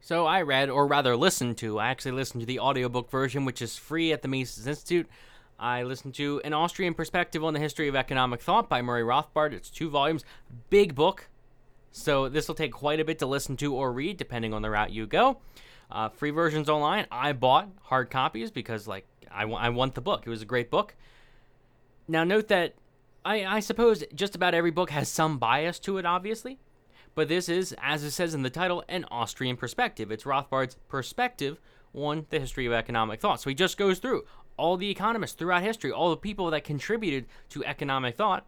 So I read, or rather listened to, I actually listened to the audiobook version, which is free at the Mises Institute. I listened to An Austrian Perspective on the History of Economic Thought by Murray Rothbard. It's two volumes, big book. So this will take quite a bit to listen to or read, depending on the route you go. Uh, free versions online. I bought hard copies because, like, I, w- I want the book. It was a great book. Now, note that I, I suppose just about every book has some bias to it, obviously. But this is, as it says in the title, an Austrian perspective. It's Rothbard's perspective on the history of economic thought. So he just goes through all the economists throughout history, all the people that contributed to economic thought,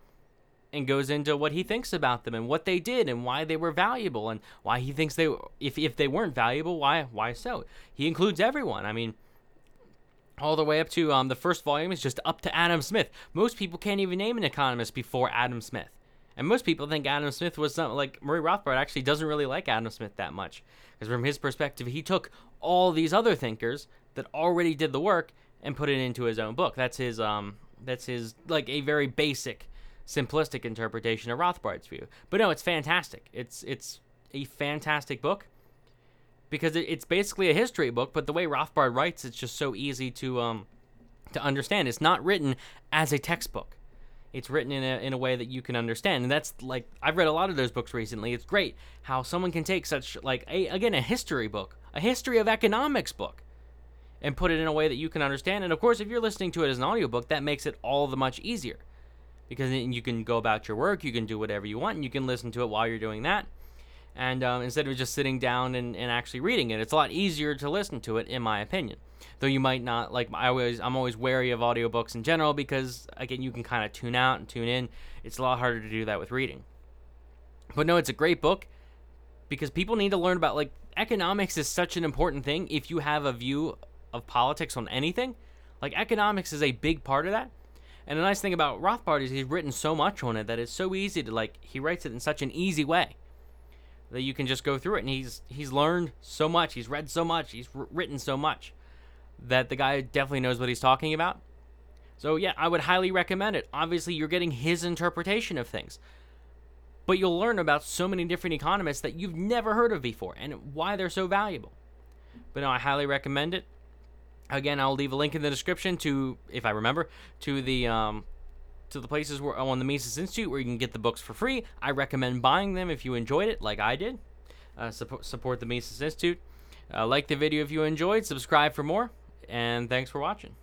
and goes into what he thinks about them and what they did and why they were valuable and why he thinks they if if they weren't valuable, why why so. He includes everyone. I mean, all the way up to um, the first volume is just up to Adam Smith. Most people can't even name an economist before Adam Smith. And most people think Adam Smith was something like Murray Rothbard actually doesn't really like Adam Smith that much. Because from his perspective, he took all these other thinkers that already did the work and put it into his own book. That's his um that's his like a very basic simplistic interpretation of Rothbard's view. But no, it's fantastic. It's it's a fantastic book because it, it's basically a history book, but the way Rothbard writes, it's just so easy to um to understand. It's not written as a textbook it's written in a, in a way that you can understand. And that's like i've read a lot of those books recently. It's great how someone can take such like a again a history book a history of economics book and put it in a way that you can understand. And of course if you're listening to it as an audiobook that makes it all the much easier. Because then you can go about your work you can do whatever you want and you can listen to it while you're doing that and um, instead of just sitting down and, and actually reading it it's a lot easier to listen to it in my opinion. Though you might not like i always i'm always wary of audiobooks in general because again you can kind of tune out and tune in. It's a lot harder to do that with reading. But no it's a great book because people need to learn about like economics is such an important thing. If you have a view of politics on anything like economics is a big part of that. And the nice thing about rothbard is he's written so much on it that it's so easy to like he writes it in such an easy way that you can just go through it and he's he's learned so much he's read so much he's written so much that the guy definitely knows what he's talking about. So, yeah, I would highly recommend it. Obviously, you're getting his interpretation of things. But you'll learn about so many different economists that you've never heard of before and why they're so valuable. But no, I highly recommend it. Again, I'll leave a link in the description to, if I remember, to the um, to the places where on the Mises Institute where you can get the books for free. I recommend buying them if you enjoyed it, like I did. Uh, support, support the Mises Institute. Uh, like the video if you enjoyed. Subscribe for more and thanks for watching.